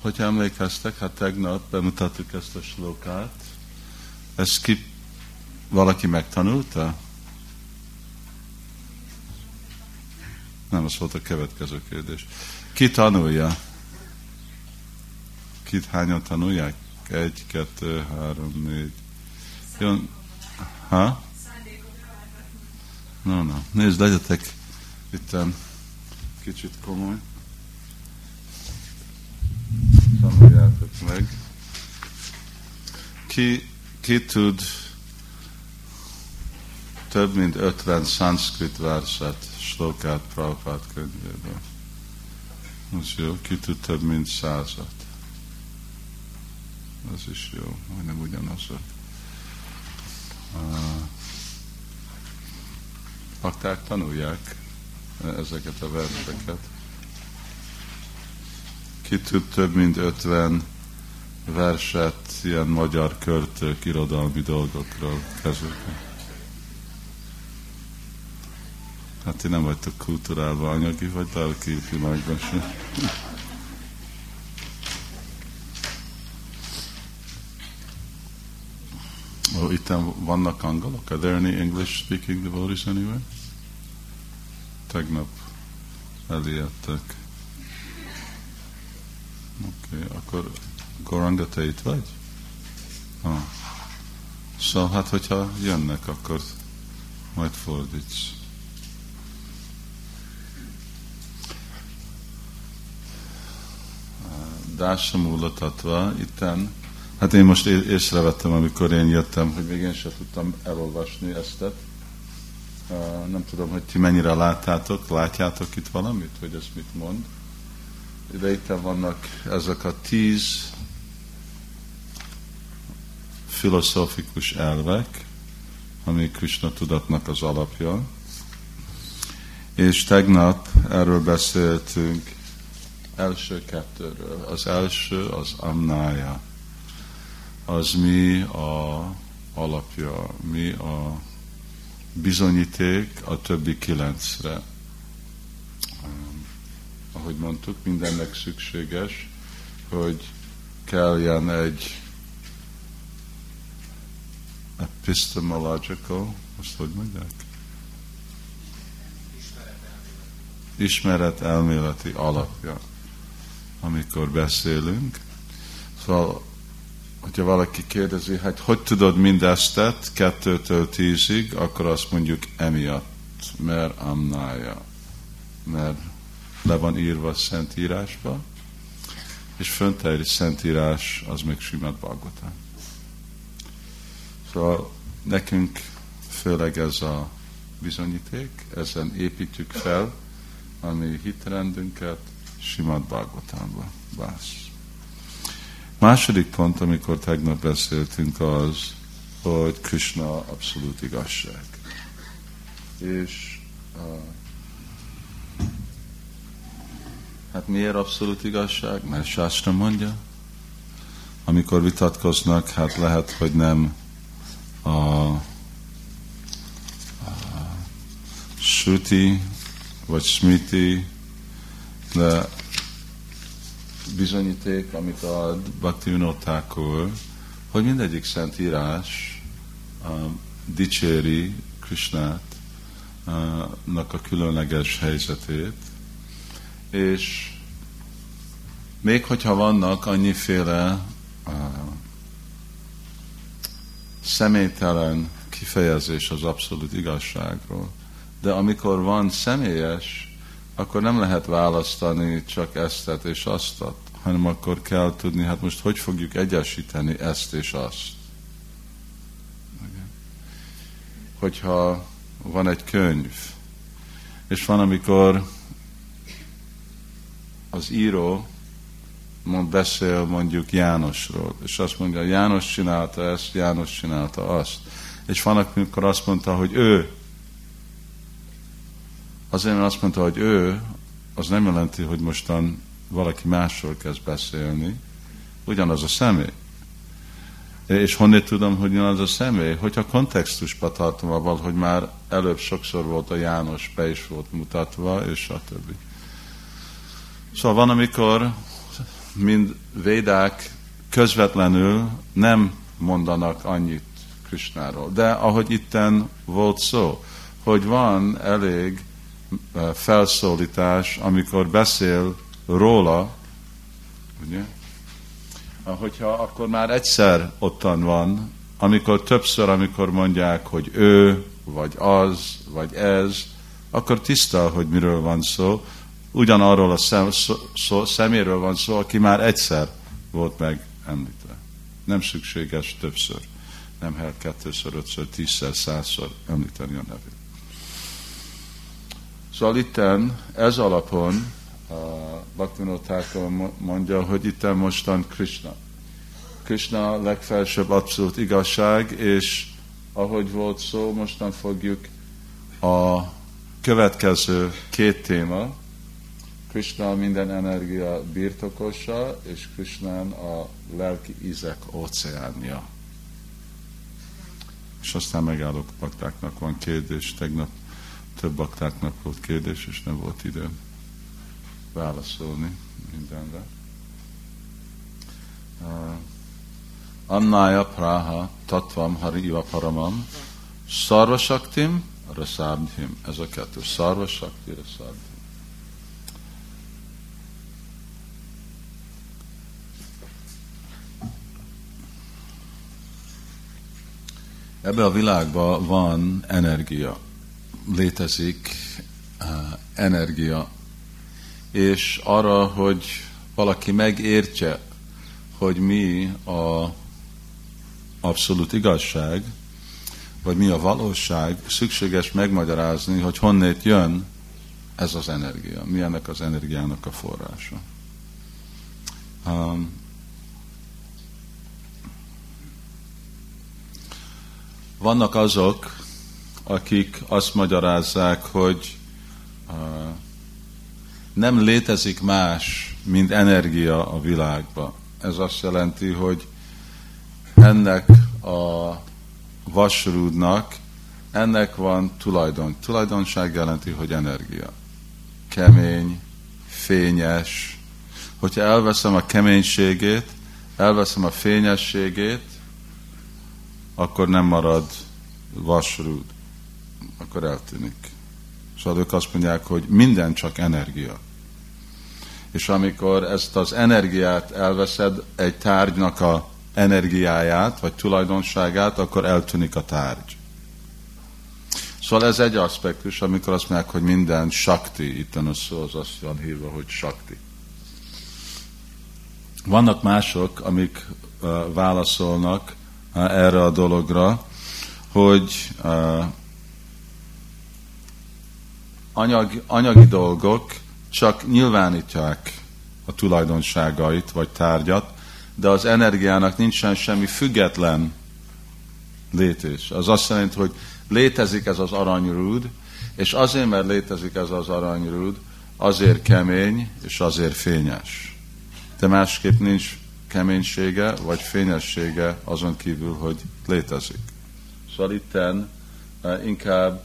hogyha emlékeztek, hát tegnap bemutattuk ezt a slokát. Ezt ki, valaki megtanulta? Nem, az volt a következő kérdés. Ki tanulja? Kit hányan tanulják? Egy, kettő, három, négy. Jön. Ha? No, no. Nézd, legyetek itt kicsit komoly. Tanuljátok meg. Ki, ki tud több mint 50 szanszkrit verset, slokát Prabhupát könyvéből? Az jó, ki tud több mint százat. Az is jó, majdnem ugyanazok. Uh, akták tanulják ezeket a verseket. Ki tud több mint 50 verset ilyen magyar költők irodalmi dolgokról kezükbe. Hát ti nem vagytok kulturálva anyagi, vagy bárki világban sem. Oh, itt vannak angolok? Are there any English speaking devotees anywhere? Tegnap elértek. Oké, okay, akkor Goranga, te itt vagy? Ah. Szóval hát, hogyha jönnek, akkor majd fordíts. Dásamulatatva, itten Hát én most észrevettem, amikor én jöttem, hogy még én sem tudtam elolvasni ezt. Nem tudom, hogy ti mennyire láttátok, látjátok itt valamit, hogy ez mit mond. Itt vannak ezek a tíz filozófikus elvek, ami Krishna tudatnak az alapja. És tegnap erről beszéltünk első kettőről. Az első az amnája az mi a alapja, mi a bizonyíték a többi kilencre. Ahogy mondtuk, mindennek szükséges, hogy kelljen egy epistemological, azt hogy mondják? Ismeret elméleti alapja, amikor beszélünk. Szóval hogyha valaki kérdezi, hát hogy tudod mindestet kettőtől tízig, akkor azt mondjuk emiatt, mert amnája, mert le van írva a Szentírásba, és fönt egy Szentírás, az még Simát Balgotán. Szóval nekünk főleg ez a bizonyíték, ezen építjük fel a mi hitrendünket Simát Balgotánba. Bász. Második pont, amikor tegnap beszéltünk az, hogy Krishna abszolút igazság. És uh, hát miért abszolút igazság? Mert Sásta mondja. Amikor vitatkoznak, hát lehet, hogy nem a, a Shruti vagy Smiti, de bizonyíték, amit ad Bhakti Thakur, hogy mindegyik szent írás um, dicséri Krishnát, uh, a különleges helyzetét, és még hogyha vannak annyiféle uh, személytelen kifejezés az abszolút igazságról, de amikor van személyes akkor nem lehet választani csak eztet és aztat, hanem akkor kell tudni, hát most hogy fogjuk egyesíteni ezt és azt. Hogyha van egy könyv, és van, amikor az író mond, beszél mondjuk Jánosról, és azt mondja, János csinálta ezt, János csinálta azt. És van, amikor azt mondta, hogy ő Azért, mert azt mondta, hogy ő, az nem jelenti, hogy mostan valaki másról kezd beszélni, ugyanaz a személy. És honnét tudom, hogy ugyanaz a személy? Hogyha kontextusba tartom avval, hogy már előbb sokszor volt a János, be is volt mutatva, és többi. Szóval van, amikor mind védák közvetlenül nem mondanak annyit Krishnáról. De ahogy itten volt szó, hogy van elég felszólítás, amikor beszél róla, ugye? Hogyha akkor már egyszer ottan van, amikor többször, amikor mondják, hogy ő, vagy az, vagy ez, akkor tiszta, hogy miről van szó. Ugyanarról a szem, szó, szó, szeméről van szó, aki már egyszer volt meg említve. Nem szükséges többször. Nem kell kettőször, ötször, tízszer, százszor említeni a nevét. Szóval itten ez alapon a Bhaktivinoda mondja, hogy itten mostan Krishna. Krishna legfelsőbb abszolút igazság, és ahogy volt szó, mostan fogjuk a következő két téma, Krishna minden energia birtokosa, és Krishna a lelki ízek óceánja. És aztán megállok baktáknak van kérdés, tegnap több baktáknak volt kérdés, és nem volt idő válaszolni mindenre. Uh, Annaya praha tatvam hariva paramam sarvasaktim rasabdhim. Ez a kettő. Sarvasakti rasabdhim. Ebben a világban van energia, létezik uh, energia, és arra, hogy valaki megértse, hogy mi a abszolút igazság, vagy mi a valóság, szükséges megmagyarázni, hogy honnét jön ez az energia, mi ennek az energiának a forrása. Um, vannak azok, akik azt magyarázzák, hogy nem létezik más, mint energia a világban. Ez azt jelenti, hogy ennek a vasrúdnak, ennek van tulajdon. Tulajdonság jelenti, hogy energia. Kemény, fényes. Hogyha elveszem a keménységét, elveszem a fényességét, akkor nem marad vasrúd. Akkor eltűnik. Szóval ők azt mondják, hogy minden csak energia. És amikor ezt az energiát elveszed egy tárgynak a energiáját, vagy tulajdonságát, akkor eltűnik a tárgy. Szóval ez egy aspektus, amikor azt mondják, hogy minden sakti, itt a szó az azt van hívva, hogy sakti. Vannak mások, amik uh, válaszolnak erre a dologra, hogy anyag, anyagi dolgok csak nyilvánítják a tulajdonságait vagy tárgyat, de az energiának nincsen semmi független létés. Az azt jelenti, hogy létezik ez az aranyrúd, és azért, mert létezik ez az aranyrúd, azért kemény, és azért fényes. De másképp nincs keménysége, vagy fényessége azon kívül, hogy létezik. Szóval itten eh, inkább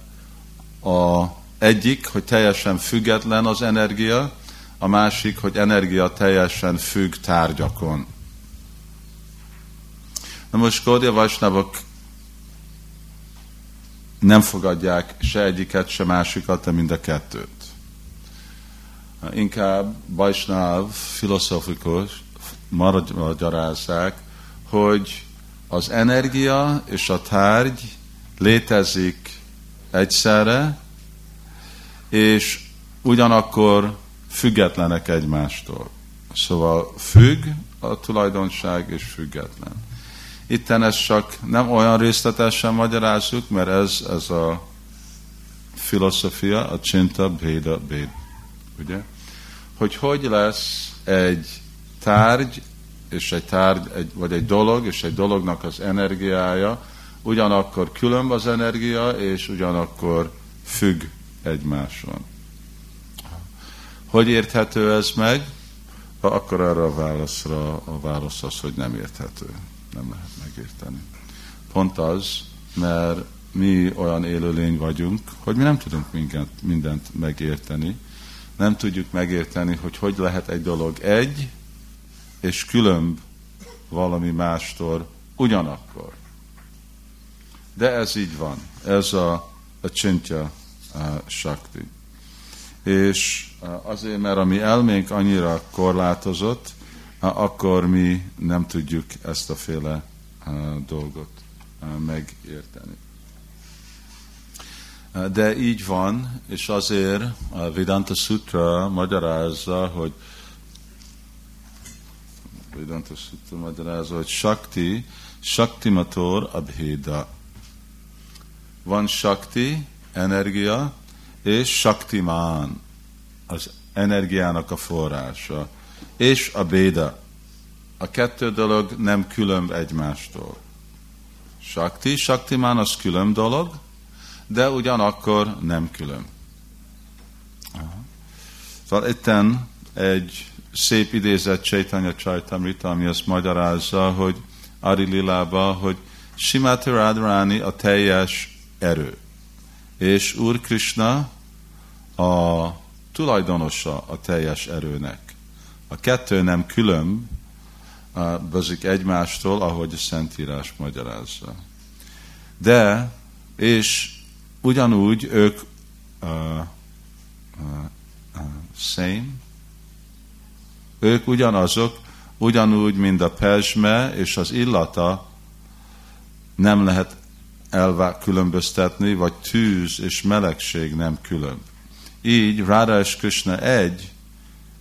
a egyik, hogy teljesen független az energia, a másik, hogy energia teljesen függ tárgyakon. Na most Gaudiya Vajsnavok nem fogadják se egyiket, se másikat, de mind a kettőt. Inkább Vajsnav filozófikus magyarázzák, hogy az energia és a tárgy létezik egyszerre, és ugyanakkor függetlenek egymástól. Szóval függ a tulajdonság és független. Itten ezt csak nem olyan részletesen magyarázzuk, mert ez, ez a filozofia, a csinta, béda, béd. Ugye? Hogy hogy lesz egy tárgy, és egy tárgy, egy, vagy egy dolog, és egy dolognak az energiája, ugyanakkor különb az energia, és ugyanakkor függ egymáson. Hogy érthető ez meg? Ha akkor erre a válaszra a válasz az, hogy nem érthető nem lehet megérteni. Pont az, mert mi olyan élőlény vagyunk, hogy mi nem tudunk mindent, mindent megérteni. Nem tudjuk megérteni, hogy hogy lehet egy dolog egy, és különb valami mástól ugyanakkor. De ez így van. Ez a, a csintja a sakti. És azért, mert a mi elménk annyira korlátozott, akkor mi nem tudjuk ezt a féle dolgot megérteni. De így van, és azért a Vedanta Sutra magyarázza, hogy Vedanta Sutra magyarázza, hogy Shakti, Shaktimator Abhéda. Van Shakti, energia, és Shaktimán, az energiának a forrása, és a Béda. A kettő dolog nem külön egymástól. Shakti, Shaktimán az külön dolog, de ugyanakkor nem külön. Szóval itten egy szép idézet Chaitanya Chaitamrita, ami azt magyarázza, hogy Ari Lilába, hogy Simati Radharani a teljes erő. És Úr Krishna a tulajdonosa a teljes erőnek. A kettő nem külön, bazik egymástól, ahogy a Szentírás magyarázza. De, és ugyanúgy ők uh, uh, uh, same, ők ugyanazok, ugyanúgy, mint a pezsme és az illata nem lehet különböztetni, vagy tűz és melegség nem külön. Így Ráda és Krishna egy,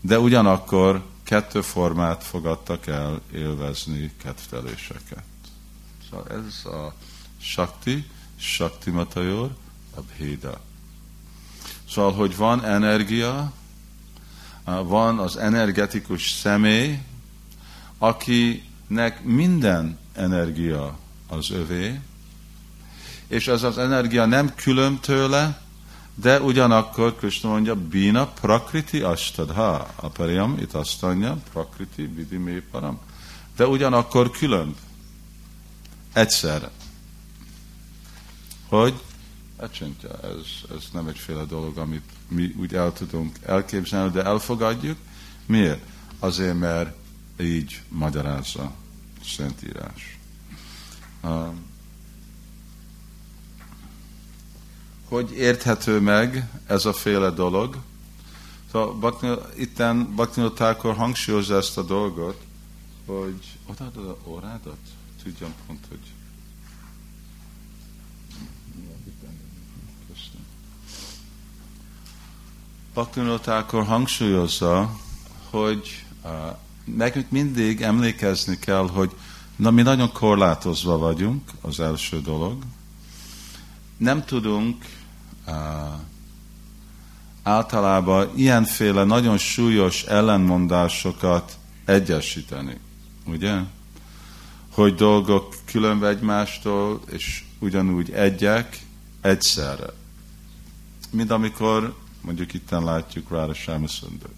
de ugyanakkor kettő formát fogadtak el élvezni kedveléseket. Szóval ez a Shakti, Shakti Matajor, a Bhéda. Szóval, hogy van energia, van az energetikus személy, akinek minden energia az övé, és ez az energia nem külön tőle, de ugyanakkor Krishna mondja, Bina Prakriti Astadha, Apariam, itt mondja, Prakriti Vidimé Param, de ugyanakkor külön, egyszerre. Hogy Ecsentje, ez, ez nem egyféle dolog, amit mi úgy el tudunk elképzelni, de elfogadjuk. Miért? Azért, mert így magyarázza Szentírás. Um, hogy érthető meg ez a féle dolog? Szóval itten Baktinottákor hangsúlyozza ezt a dolgot, hogy odaadod a órádat? Tudjam pont, hogy Baktinottákor hangsúlyozza, hogy uh, nekünk mindig emlékezni kell, hogy na, mi nagyon korlátozva vagyunk, az első dolog. Nem tudunk uh, általában ilyenféle nagyon súlyos ellenmondásokat egyesíteni, ugye? Hogy dolgok különbe egymástól, és ugyanúgy egyek egyszerre. Mint amikor Mondjuk itten látjuk Rára Sámaszundar.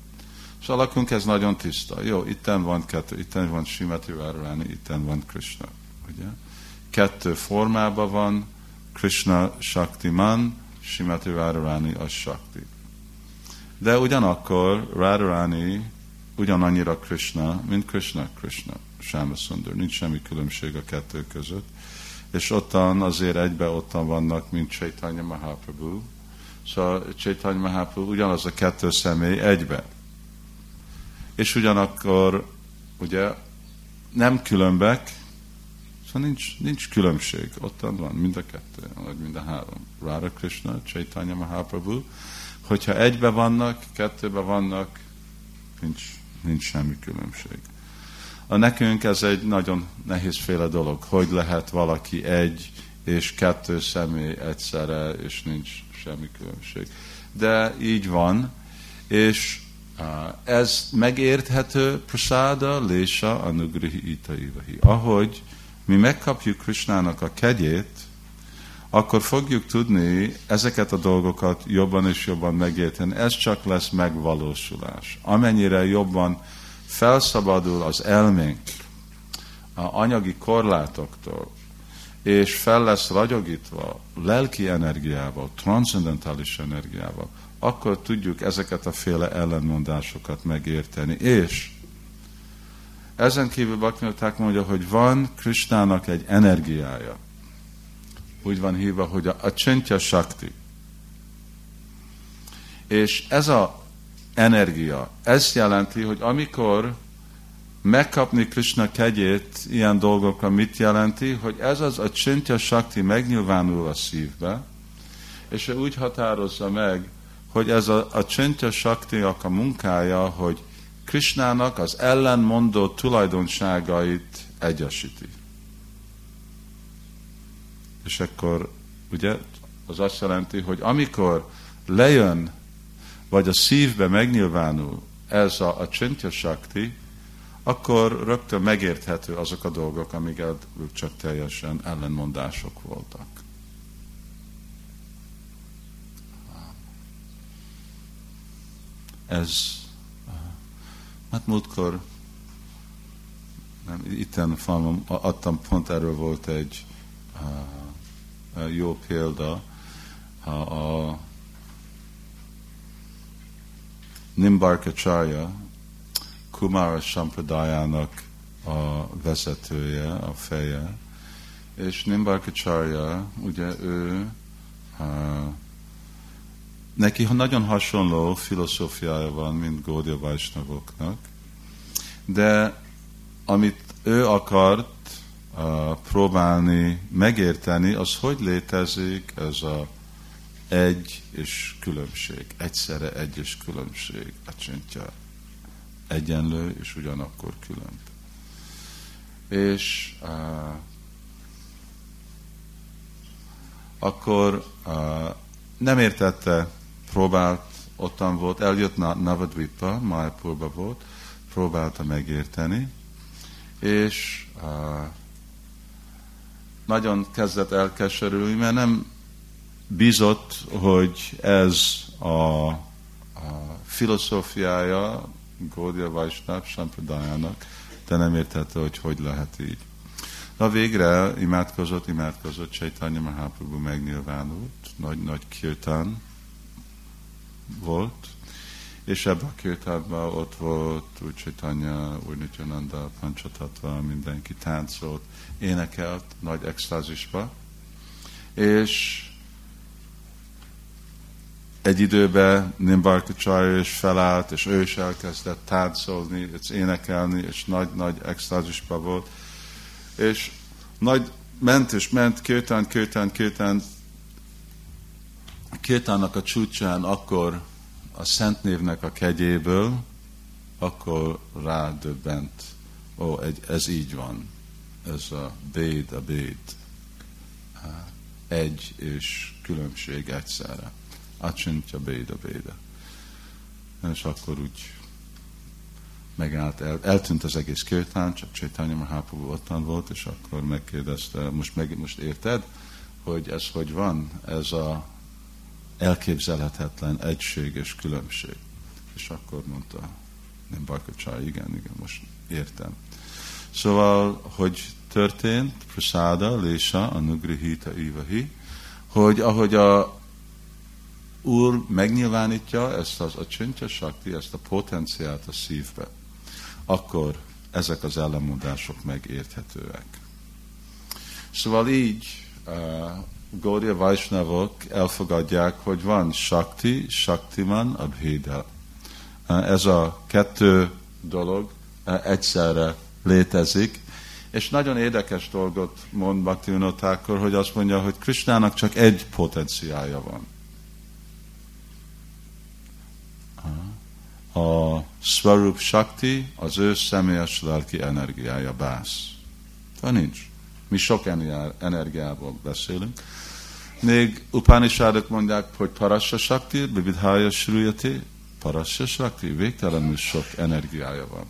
És alakunk ez nagyon tiszta. Jó, itten van kettő, itten van Simati Várváni, itten van Krishna. Ugye? Kettő formában van, Krishna Man, Simati Várváni a Shakti. De ugyanakkor Radharani ugyanannyira Krishna, mint Krishna, Krishna, Sámaszundar. Nincs semmi különbség a kettő között. És ottan azért egybe ottan vannak, mint Chaitanya Mahaprabhu, Szóval Chaitanya Mahaprabhu ugyanaz a kettő személy egybe. És ugyanakkor ugye nem különbek, szóval nincs, nincs különbség. Ott van mind a kettő, vagy mind a három. Radha Krishna, Chaitanya Mahaprabhu. Hogyha egybe vannak, kettőbe vannak, nincs, nincs semmi különbség. A nekünk ez egy nagyon nehézféle dolog, hogy lehet valaki egy és kettő személy egyszerre, és nincs semmi különbség. De így van, és ez megérthető prasáda lésa anugrihi itaivahi. Ahogy mi megkapjuk Krishnának a kegyét, akkor fogjuk tudni ezeket a dolgokat jobban és jobban megérteni. Ez csak lesz megvalósulás. Amennyire jobban felszabadul az elménk a anyagi korlátoktól, és fel lesz ragyogítva lelki energiával, transzendentális energiával, akkor tudjuk ezeket a féle ellenmondásokat megérteni. És ezen kívül Bhaktivinoda mondja, hogy van Krisnának egy energiája. Úgy van hívva, hogy a, a Csentya Shakti. És ez a energia, ez jelenti, hogy amikor megkapni Krishna kegyét ilyen dolgokra mit jelenti, hogy ez az a Csintya Shakti megnyilvánul a szívbe, és ő úgy határozza meg, hogy ez a, a Csintya Shakti a munkája, hogy Krishnának az ellenmondó tulajdonságait egyesíti. És akkor ugye az azt jelenti, hogy amikor lejön, vagy a szívbe megnyilvánul ez a, a Csintya Shakti, akkor rögtön megérthető azok a dolgok, amik ők csak teljesen ellenmondások voltak. Ez, hát múltkor, nem, itten falmon adtam, pont erről volt egy jó példa, a, a Nimbarkacharya, Kumara Sampradájának a vezetője, a feje, és Nimbarkacharya, ugye ő uh, neki nagyon hasonló filozófiája van, mint Gódia Vajsnavoknak, de amit ő akart uh, próbálni megérteni, az hogy létezik ez a egy és különbség, egyszerre egy és különbség, a csöntje egyenlő és ugyanakkor külön. És uh, akkor uh, nem értette, próbált, ottan volt, eljött Navadvipa, Májpurba volt, próbálta megérteni, és uh, nagyon kezdett elkeserülni, mert nem bízott, hogy ez a, a filozófiája, Gódia Vajsnáp Sampradájának, de nem értette, hogy hogy lehet így. Na végre imádkozott, imádkozott, Chaitanya Mahaprabhu megnyilvánult, nagy-nagy kirtán volt, és ebben a kirtánban ott volt úgy Chaitanya, úgy Nityananda, Panchatatva, mindenki táncolt, énekelt nagy extázisba, és egy időben Nimbarkacharya is felállt, és ő is elkezdett táncolni, és énekelni, és nagy-nagy extázisban volt. És nagy ment és ment, kétán, kétán, kétán, kétának a csúcsán akkor a Szent Névnek a kegyéből, akkor rádöbbent, ó, egy, ez így van, ez a béd, a béd, egy és különbség egyszerre. Acsintja Béda Béda. És akkor úgy megállt, el, eltűnt az egész kirtán, csak Csaitanya Mahaprabhu ottan volt, és akkor megkérdezte, most, meg, most érted, hogy ez hogy van, ez a elképzelhetetlen egység és különbség. És akkor mondta, nem Barkacsaj, igen, igen, most értem. Szóval, hogy történt, Prasada, Lésa, a Nugrihita Ivahi, hogy ahogy a Úr megnyilvánítja ezt az, a csöntje sakti, ezt a potenciát a szívbe, akkor ezek az ellenmondások megérthetőek. Szóval így uh, Gaudiya Vaisnavok elfogadják, hogy van Shakti, Shaktiman, Abhida. Uh, ez a kettő dolog uh, egyszerre létezik, és nagyon érdekes dolgot mond Bhakti hogy azt mondja, hogy Krishnának csak egy potenciája van. A Svarup Shakti az ő személyes lelki energiája, bász. De nincs. Mi sok energiából beszélünk. Még Upanishadok mondják, hogy Parasya Shakti, Bividhaya Shruyati, Parasya Shakti, végtelenül sok energiája van.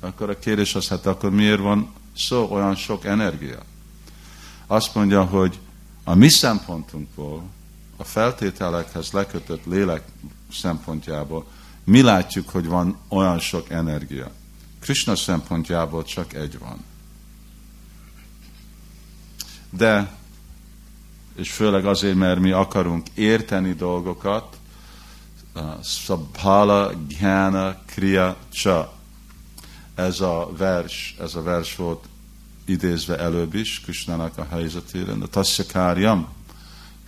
Akkor a kérdés az, hát akkor miért van szó olyan sok energia? Azt mondja, hogy a mi szempontunkból, a feltételekhez lekötött lélek szempontjából mi látjuk, hogy van olyan sok energia. Krishna szempontjából csak egy van. De, és főleg azért, mert mi akarunk érteni dolgokat, Szabhala Gyana Kriya Cha. ez a vers, ez a vers volt idézve előbb is, Krishnának a helyzetére, de tasya káryam,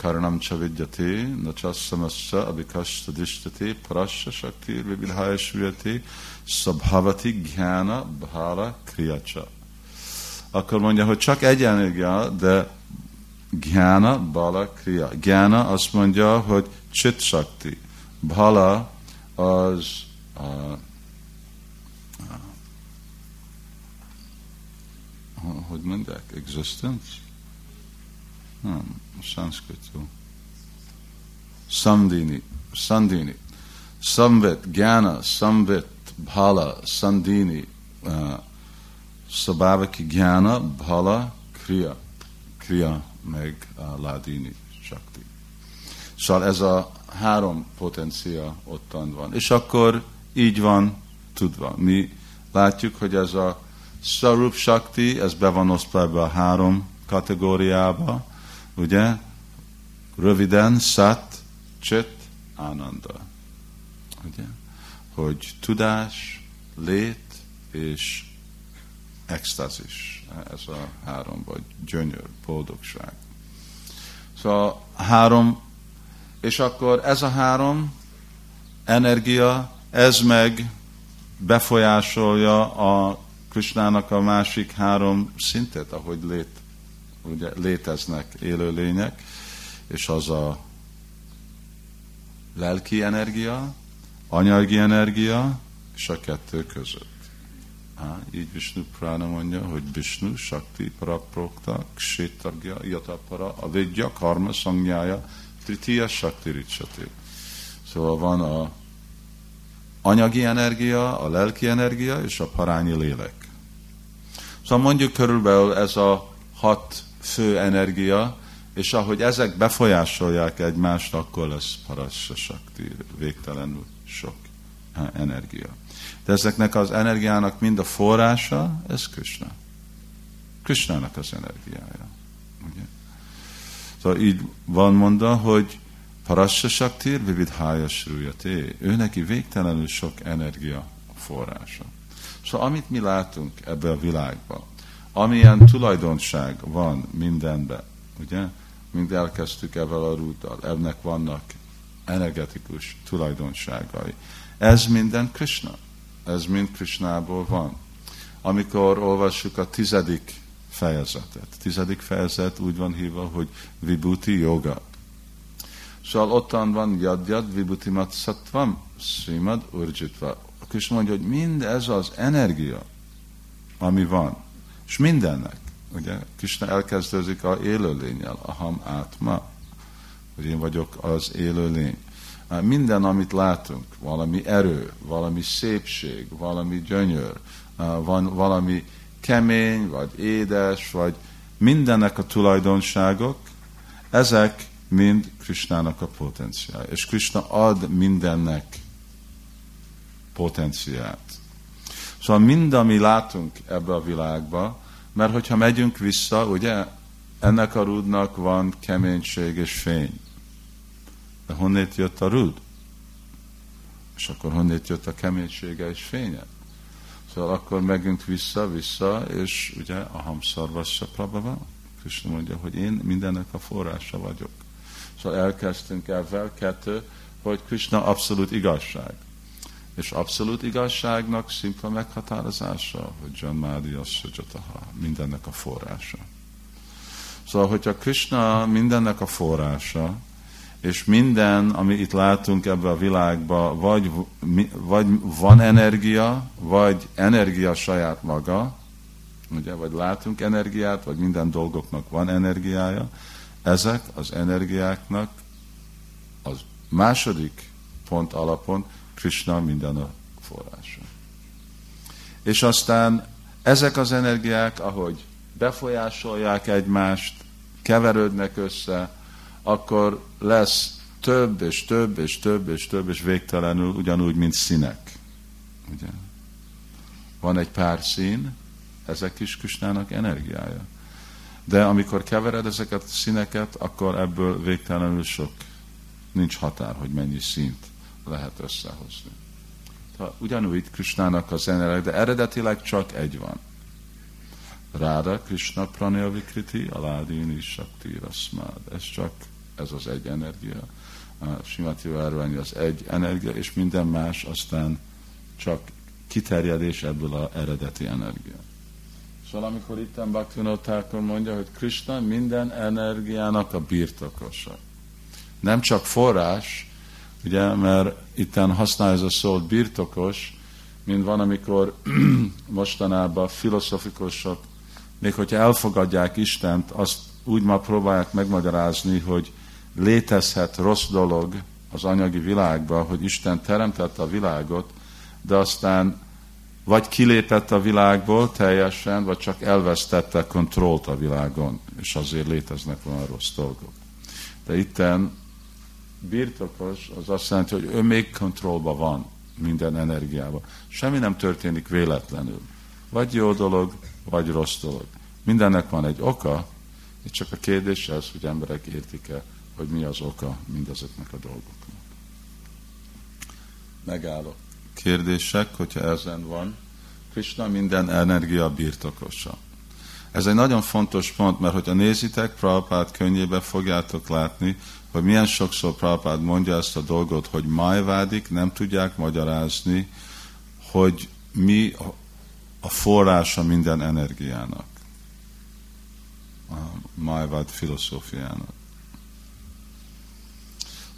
karanam csavidyati, na csasszamassa, abikasta dishtati, parassa sakti, vivilhaya svyati, szabhavati gyána bhala kriyacsa. Akkor mondja, hogy csak egy energia, de gyána, bala, kriya. Gyána azt mondja, hogy chit shakti. Bhala az uh, hogy mondják, existence? Nem, szanszkritó. Sandini, Sandini. Samvit, Gyana, Samvit, Bhala, Sandini, uh, Sabhavaki Gyana, Bhala, Kriya. Kriya, meg uh, Ladini, Shakti. Szóval ez a három potencia ottan van. És akkor így van tudva. Mi látjuk, hogy ez a Sarup Shakti, ez be van osztva ebbe a három kategóriába, ugye? Röviden, Sat, Chet, Ananda. Ugye? Hogy tudás, lét és extázis. Ez a három, vagy gyönyör, boldogság. Szóval három, és akkor ez a három energia, ez meg befolyásolja a Krisnának a másik három szintet, ahogy lét, ugye, léteznek élőlények, és az a lelki energia, anyagi energia, és a kettő között. Há, így Vishnu Prana mondja, hogy Vishnu, Shakti, Paraprokta, Kshetagya, Yatapara, a Vidya, Karma, Sangnyája, Tritiya, Shakti, Ricsati. Szóval van a anyagi energia, a lelki energia és a parányi lélek. Szóval mondjuk körülbelül ez a hat fő energia, és ahogy ezek befolyásolják egymást, akkor lesz parassa sakti, végtelenül sok energia. De ezeknek az energiának mind a forrása, ez Krishna. Krishnának az energiája. Ugye? Szóval így van mondva, hogy parassa saktir, vividhája srújaté. Ő neki végtelenül sok energia forrása. Szóval amit mi látunk ebbe a világban, amilyen tulajdonság van mindenben, ugye? Mind elkezdtük ebben a rúddal, ennek vannak energetikus tulajdonságai. Ez minden Krishna. Ez mind Krishnából van. Amikor olvassuk a tizedik fejezetet. Tizedik fejezet úgy van hívva, hogy Vibhuti Yoga. Szóval ottan van Yadjad Vibhuti Matsattvam Srimad Urjitva. Krishna mondja, hogy mind ez az energia, ami van, és mindennek, ugye, Krishna elkezdődik a élőlényel, ham átma, hogy én vagyok az élőlény. Minden, amit látunk, valami erő, valami szépség, valami gyönyör, van valami kemény, vagy édes, vagy mindennek a tulajdonságok, ezek mind Krishnának a potenciál. És Krishna ad mindennek potenciát. Szóval mind, ami látunk ebbe a világba, mert hogyha megyünk vissza, ugye, ennek a rúdnak van keménység és fény. De honnét jött a rúd? És akkor honnét jött a keménysége és fénye? Szóval akkor megyünk vissza, vissza, és ugye a hamszarvassa prabhava, Krishna mondja, hogy én mindennek a forrása vagyok. Szóval elkezdtünk el kettő, hogy Krishna abszolút igazság. És abszolút igazságnak szimpla meghatározása, hogy Janmádi Asszajataha, mindennek a forrása. Szóval, hogyha Krishna mindennek a forrása, és minden, ami itt látunk ebbe a világba, vagy, vagy van energia, vagy energia saját maga, ugye, vagy látunk energiát, vagy minden dolgoknak van energiája, ezek az energiáknak az második pont alapon Krishna minden a forrása. És aztán ezek az energiák, ahogy befolyásolják egymást, keverődnek össze, akkor lesz több és több és több és több és végtelenül ugyanúgy, mint színek. Ugye? Van egy pár szín, ezek is Krisnának energiája. De amikor kevered ezeket a színeket, akkor ebből végtelenül sok. Nincs határ, hogy mennyi színt lehet összehozni. Ugyanúgy Krisnának az energia, de eredetileg csak egy van. Ráda Krishna Pranaya Vikriti, Aládini Shakti Rasmad. Ez csak, ez az egy energia. A Simati Várványi az egy energia, és minden más aztán csak kiterjedés ebből az eredeti energia. Szóval amikor itt Bhaktivinoda mondja, hogy Krishna minden energiának a birtokosa. Nem csak forrás, ugye, mert itten használja ez a szót birtokos, mint van, amikor mostanában filozofikusok, még hogyha elfogadják Istent, azt úgy már próbálják megmagyarázni, hogy létezhet rossz dolog az anyagi világban, hogy Isten teremtette a világot, de aztán vagy kilépett a világból teljesen, vagy csak elvesztette kontrollt a világon, és azért léteznek olyan rossz dolgok. De itten birtokos az azt jelenti, hogy ő még kontrollban van minden energiában. Semmi nem történik véletlenül. Vagy jó dolog, vagy rossz dolog. Mindennek van egy oka, és csak a kérdés az, hogy emberek értik-e, hogy mi az oka mindezeknek a dolgoknak. Megállok. Kérdések, hogyha ezen van. Krishna minden energia birtokosa. Ez egy nagyon fontos pont, mert hogyha nézitek Prabhupád könnyébe fogjátok látni, hogy milyen sokszor Prabhupád mondja ezt a dolgot, hogy májvádik, nem tudják magyarázni, hogy mi a forrása minden energiának. A májvád filozófiának.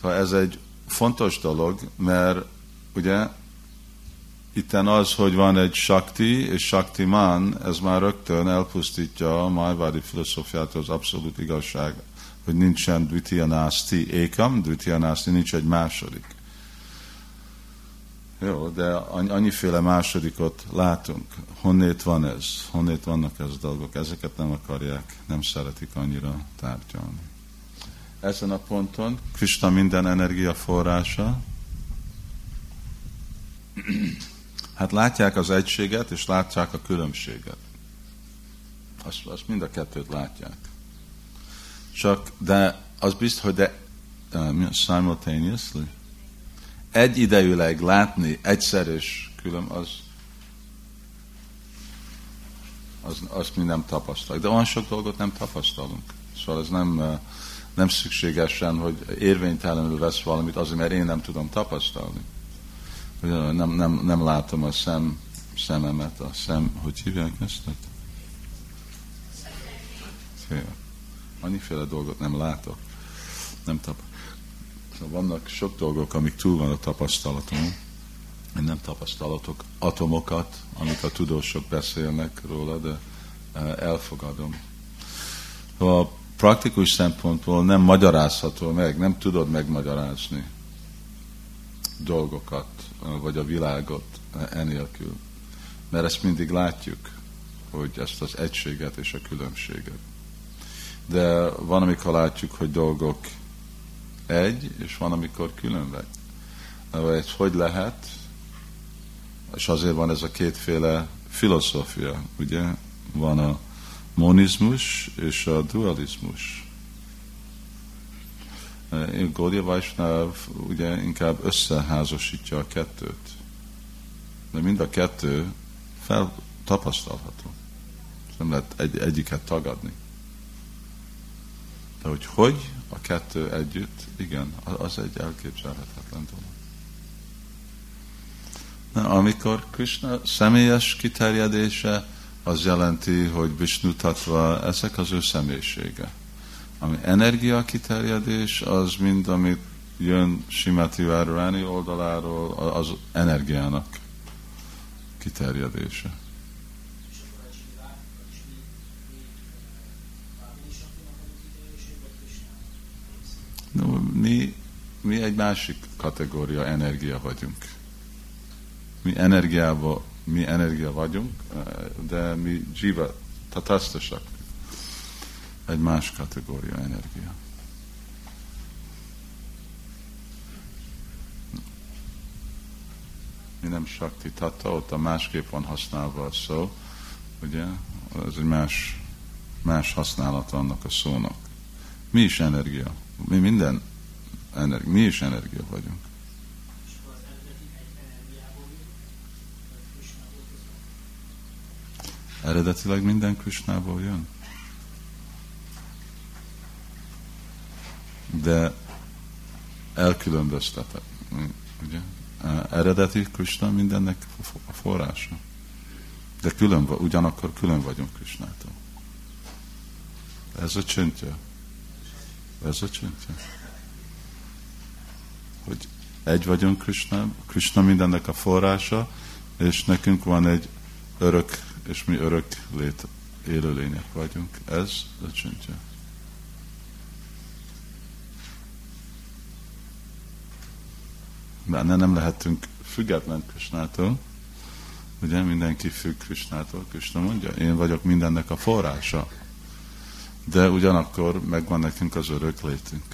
Szóval ez egy fontos dolog, mert ugye itten az, hogy van egy Shakti és Shaktiman, ez már rögtön elpusztítja a májvádi filozófiát az abszolút igazság, hogy nincsen Dvitiyanasti ékam, Dvitiyanasti nincs egy második. Jó, de annyiféle másodikot látunk. Honnét van ez? Honnét vannak ez dolgok? Ezeket nem akarják, nem szeretik annyira tárgyalni. Ezen a ponton Krista minden energia forrása, Hát látják az egységet, és látják a különbséget. Azt, azt mind a kettőt látják. Csak, de az biztos, hogy de uh, simultaneously. Egy idejűleg látni egyszer és külön, az, az, azt mi nem tapasztaljuk. De olyan sok dolgot nem tapasztalunk. Szóval ez nem, uh, nem szükségesen, hogy érvénytelenül vesz valamit azért, mert én nem tudom tapasztalni nem, nem, nem látom a szem, szememet, a szem, hogy hívják ezt? Annyiféle dolgot nem látok. Nem tap. Szóval vannak sok dolgok, amik túl van a tapasztalatom. Én nem tapasztalatok atomokat, amik a tudósok beszélnek róla, de e, elfogadom. A praktikus szempontból nem magyarázható meg, nem tudod megmagyarázni dolgokat, vagy a világot enélkül. Mert ezt mindig látjuk, hogy ezt az egységet és a különbséget. De van, amikor látjuk, hogy dolgok egy, és van, amikor különbek. Ez hogy lehet? És azért van ez a kétféle filozófia, ugye? Van a monizmus és a dualizmus. Gaudiya Vaishnav ugye inkább összeházasítja a kettőt. De mind a kettő feltapasztalható. Nem lehet egy, egyiket tagadni. De hogy hogy a kettő együtt, igen, az egy elképzelhetetlen dolog. Na, amikor Krishna személyes kiterjedése, az jelenti, hogy Vishnu ezek az ő személyisége. Ami energia kiterjedés, az mind, amit jön Simati Várváni oldaláról, az energiának kiterjedése. No, mi, mi egy másik kategória energia vagyunk. Mi energiába, mi energia vagyunk, de mi jiva, tatasztasak egy más kategória energia. Mi nem sakti tatta, ott a másképp van használva a szó, ugye, ez egy más, más használata annak a szónak. Mi is energia mi minden energi, mi is energia vagyunk. Eredetileg minden Krisnából jön. De elkülönböztetek, ugye? Eredeti Krishna mindennek a forrása. De külön, ugyanakkor külön vagyunk Krisnától. Ez a csöntje. Ez a csöntje. Hogy egy vagyunk Krishna, Krishna mindennek a forrása, és nekünk van egy örök, és mi örök lét, élőlények vagyunk. Ez a csöntje. Benne nem lehetünk független Krisnától, ugye mindenki függ Krisnától, Krishna mondja, én vagyok mindennek a forrása. De ugyanakkor megvan nekünk az örök létünk.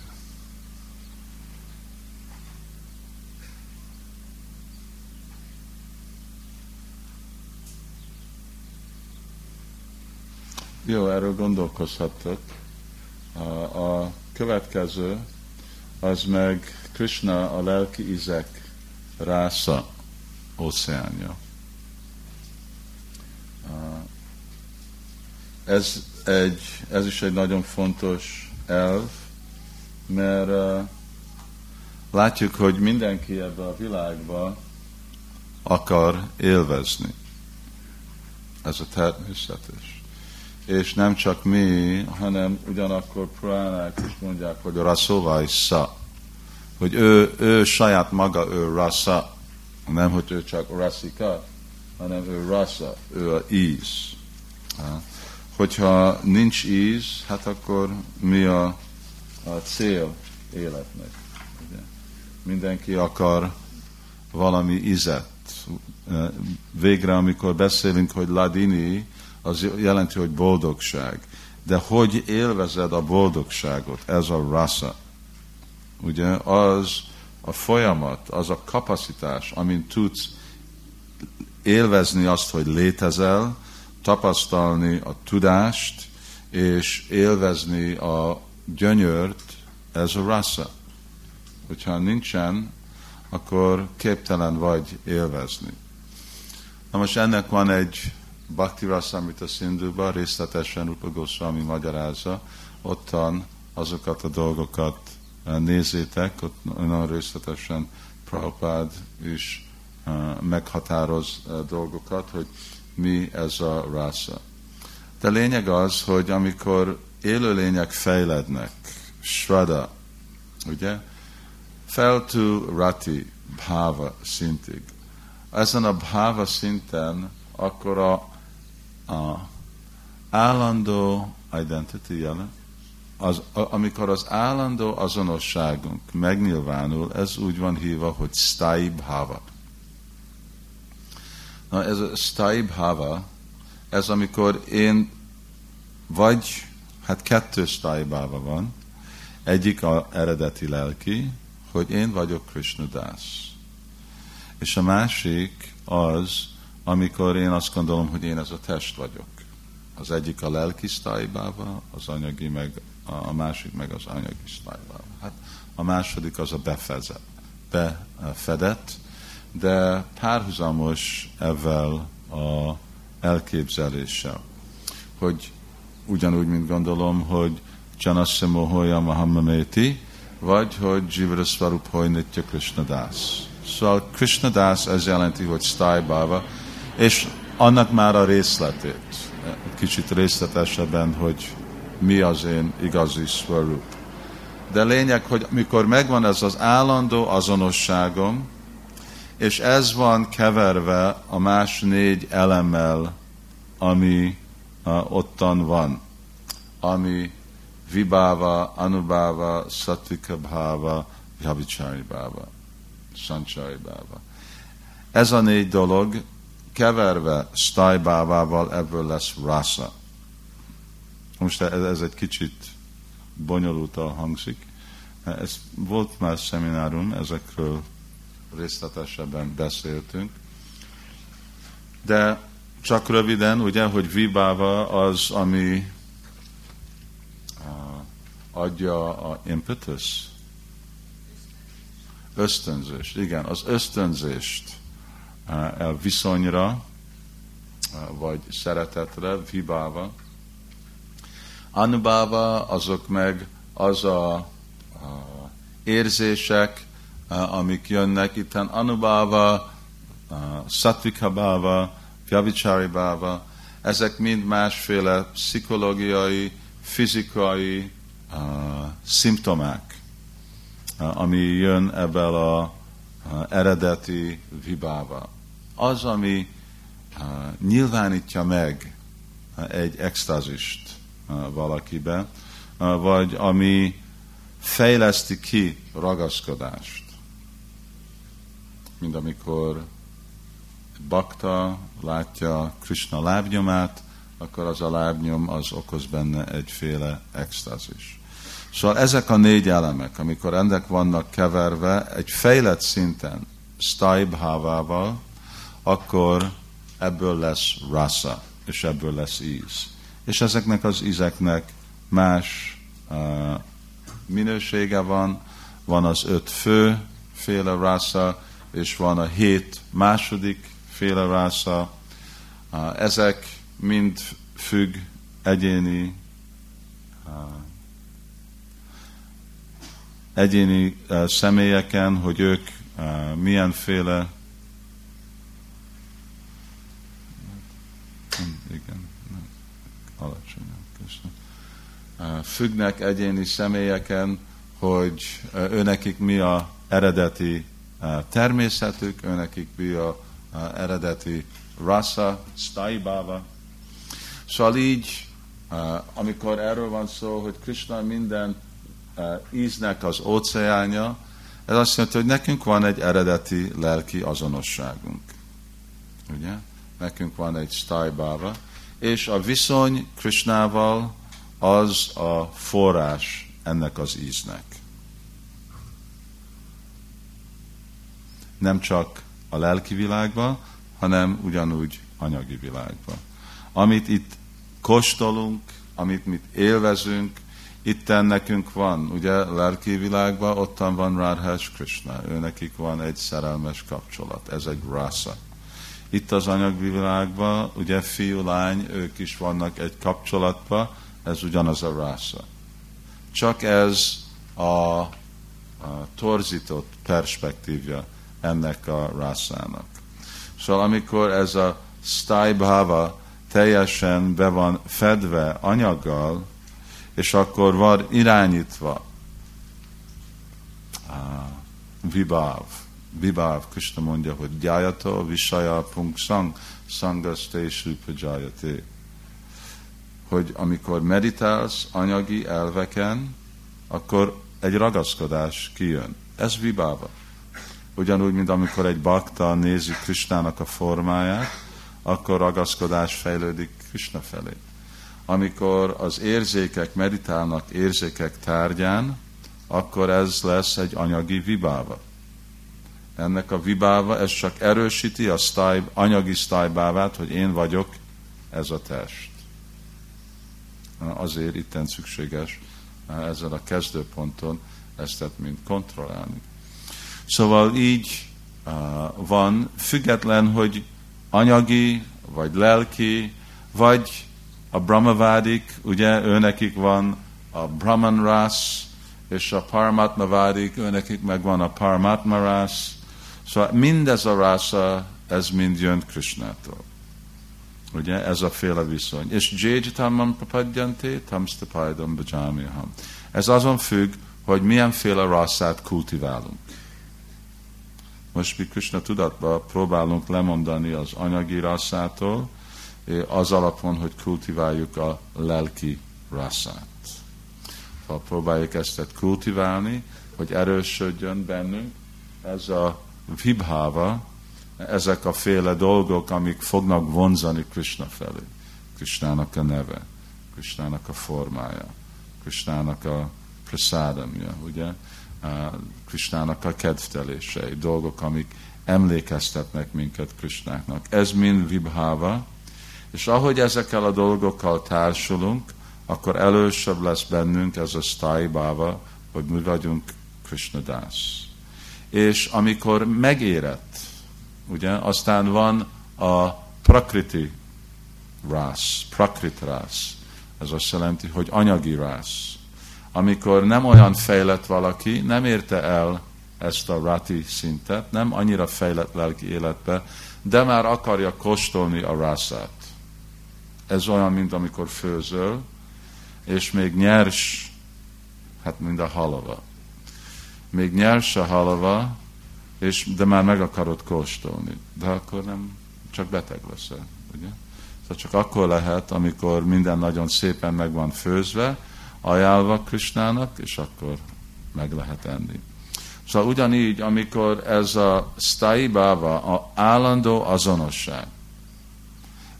Jó, erről gondolkozhattok. A, a következő az meg Krishna a lelki izek rásza óceánja. Ez, egy, ez is egy nagyon fontos elv, mert uh, látjuk, hogy mindenki ebbe a világba akar élvezni. Ez a természetes. És nem csak mi, hanem ugyanakkor pránák is mondják, hogy a raszóvá is szá hogy ő, ő saját maga, ő rasa, nem, hogy ő csak rasika, hanem ő rasa, ő a íz. Hogyha nincs íz, hát akkor mi a, a cél életnek? Ugye? Mindenki akar valami ízet. Végre, amikor beszélünk, hogy ladini, az jelenti, hogy boldogság. De hogy élvezed a boldogságot? Ez a rasa ugye, az a folyamat, az a kapacitás, amin tudsz élvezni azt, hogy létezel, tapasztalni a tudást, és élvezni a gyönyört, ez a rasa. Hogyha nincsen, akkor képtelen vagy élvezni. Na most ennek van egy Bhakti Rasamrita Sindhuba, részletesen Rupa Goswami magyarázza, ottan azokat a dolgokat nézzétek, ott nagyon részletesen Prabhupád is meghatároz dolgokat, hogy mi ez a rasa. De lényeg az, hogy amikor élőlények fejlednek, Shraddha, ugye, fel to rati, bhava szintig. Ezen a bhava szinten akkor a, a állandó identity jelent, az, amikor az állandó azonosságunk megnyilvánul, ez úgy van hívva, hogy stai bhava. Na ez a stai bhava, ez amikor én vagy, hát kettő stai bhava van, egyik a eredeti lelki, hogy én vagyok Krishna Das. És a másik az, amikor én azt gondolom, hogy én ez a test vagyok. Az egyik a lelki sztájbáva, az anyagi meg a másik meg az anyagi sztájbáva. Hát a második az a befezet, befedett, de párhuzamos ezzel a elképzeléssel, hogy ugyanúgy, mint gondolom, hogy Janasya Mohoya Mahamameti, vagy hogy Jivra Svarup Hoynitya Krishna Das. Szóval Krishna Das ez jelenti, hogy Stai Baba, és annak már a részletét kicsit részletesebben, hogy mi az én igazi svarup. De lényeg, hogy mikor megvan ez az állandó azonosságom, és ez van keverve a más négy elemmel, ami uh, ottan van, ami vibáva, anubáva, satvika bháva, javicsari báva, sancsari báva. Ez a négy dolog keverve stajbávával ebből lesz rasa. Most ez, ez egy kicsit bonyolultan hangzik. Ez volt már szeminárum, ezekről részletesebben beszéltünk. De csak röviden, ugye, hogy vibáva az, ami adja a impetus, ösztönzést. Igen, az ösztönzést a viszonyra, vagy szeretetre, vibáva. Anubáva azok meg az a, a érzések, amik jönnek itten Anubáva, Satvika báva, Vyavichari báva, ezek mind másféle pszichológiai, fizikai uh, szimptomák, uh, ami jön ebből a uh, eredeti vibába. Az, ami uh, nyilvánítja meg uh, egy extázist uh, valakibe, uh, vagy ami fejleszti ki ragaszkodást. Mint amikor bakta látja Krishna lábnyomát, akkor az a lábnyom az okoz benne egyféle extázis. Szóval ezek a négy elemek, amikor ennek vannak keverve egy fejlett szinten, staibhávával, akkor ebből lesz rasa, és ebből lesz íz. És ezeknek az ízeknek más uh, minősége van, van az öt fő féle rasa, és van a hét második féle rasa. Ezek mind függ egyéni egyéni személyeken, hogy ők milyenféle igen, alacsonyabb, köszönöm. Függnek egyéni személyeken, hogy őnekik mi a eredeti természetük, őnekik mi a eredeti rasa, staibava. Szóval így, amikor erről van szó, hogy Krishna minden íznek az óceánja, ez azt jelenti, hogy nekünk van egy eredeti lelki azonosságunk. Ugye? Nekünk van egy staibava, és a viszony Krishnával az a forrás ennek az íznek. Nem csak a lelki világba, hanem ugyanúgy anyagi világba. Amit itt kóstolunk, amit mit élvezünk, itten nekünk van, ugye lelki világban, ottan van Radhás Krishna, ő nekik van egy szerelmes kapcsolat, ez egy rasa. Itt az anyagi világban, ugye fiú, lány, ők is vannak egy kapcsolatban, ez ugyanaz a rasa. Csak ez a, a torzított perspektívja ennek a rászának. Szóval amikor ez a bhava teljesen be van fedve anyaggal, és akkor van irányítva vibáv. Vibáv, Krishna mondja, hogy gyájata, visaya, pungsang, sangaste, srupajayate. Hogy amikor meditálsz anyagi elveken, akkor egy ragaszkodás kijön. Ez vibáva. Ugyanúgy, mint amikor egy bakta nézi Krisnának a formáját, akkor ragaszkodás fejlődik Krishna felé. Amikor az érzékek meditálnak érzékek tárgyán, akkor ez lesz egy anyagi vibáva. Ennek a vibáva, ez csak erősíti a sztáj, anyagi sztájbávát, hogy én vagyok ez a test. Azért itten szükséges ezzel a kezdőponton ezt mind kontrollálni. Szóval így van, független, hogy anyagi, vagy lelki, vagy a brahmavádik, ugye őnekik van a brahman ras, és a paramatmavádik, őnekik meg van a paramatma ras. Szóval mindez a rasa, ez mind jön Krishnától. Ugye, ez a féle viszony. És Jéjitamam papadjante, tamstapajdam bajamiham. Ez azon függ, hogy milyenféle rasszát kultiválunk. Most mi Krishna tudatba próbálunk lemondani az anyagi rasszától, az alapon, hogy kultiváljuk a lelki rasszát. Ha próbáljuk ezt kultiválni, hogy erősödjön bennünk, ez a vibháva, ezek a féle dolgok, amik fognak vonzani Krishna felé. Krishnának a neve, Krishnának a formája, Krishnának a prasádamja, ugye? Krisnának a kedvtelései, dolgok, amik emlékeztetnek minket Krisnáknak. Ez mind vibháva, és ahogy ezekkel a dolgokkal társulunk, akkor elősebb lesz bennünk ez a stájbáva, hogy mi vagyunk Krishnadász. És amikor megérett, ugye, aztán van a prakriti rász, prakrit rász. Ez azt jelenti, hogy anyagi rász. Amikor nem olyan fejlett valaki, nem érte el ezt a rati szintet, nem annyira fejlett lelki életbe, de már akarja kóstolni a rászát. Ez olyan, mint amikor főzöl, és még nyers, hát mind a halava. Még nyers a halava, és, de már meg akarod kóstolni. De akkor nem, csak beteg leszel, ugye? Szóval csak akkor lehet, amikor minden nagyon szépen meg van főzve, ajánlva Krisnának, és akkor meg lehet enni. Szóval ugyanígy, amikor ez a stai báva, a állandó azonosság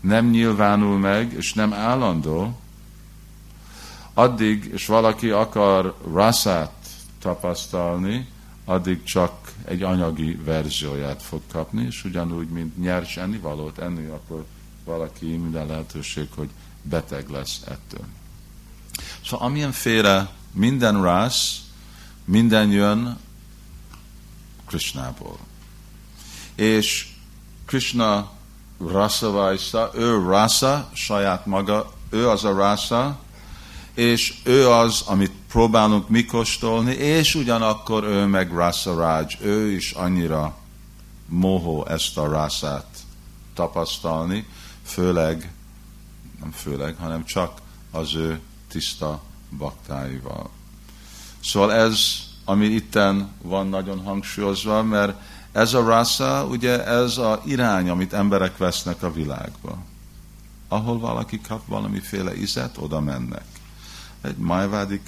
nem nyilvánul meg, és nem állandó, addig, és valaki akar rasszát tapasztalni, addig csak egy anyagi verzióját fog kapni, és ugyanúgy, mint nyers ennivalót enni, akkor valaki minden lehetőség, hogy beteg lesz ettől. Szóval amilyenféle minden rász, minden jön Krishnából. És Krishna rasa vajsza, ő rasa, saját maga, ő az a rasa, és ő az, amit próbálunk mi kóstolni, és ugyanakkor ő meg rasa ráj, ő is annyira mohó ezt a rászát tapasztalni, főleg, nem főleg, hanem csak az ő tiszta baktáival. Szóval ez, ami itten van nagyon hangsúlyozva, mert ez a rasa, ugye ez a irány, amit emberek vesznek a világba. Ahol valaki kap valamiféle izet, oda mennek. Egy majvádik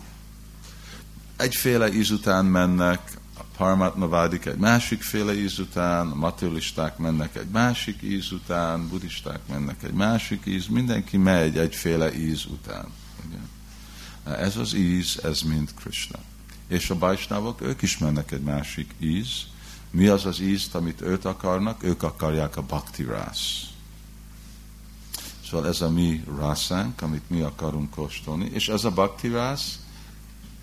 egyféle íz után mennek, a parmatmavádik egy másik féle íz után, a materialisták mennek egy másik íz után, buddhisták mennek egy másik íz, mindenki megy egyféle íz után. Ez az íz, ez mind Krishna. És a bajsnávok, ők is mennek egy másik íz. Mi az az ízt, amit őt akarnak? Ők akarják a bhakti rász. Szóval ez a mi rászánk, amit mi akarunk kóstolni, és ez a bhakti rász,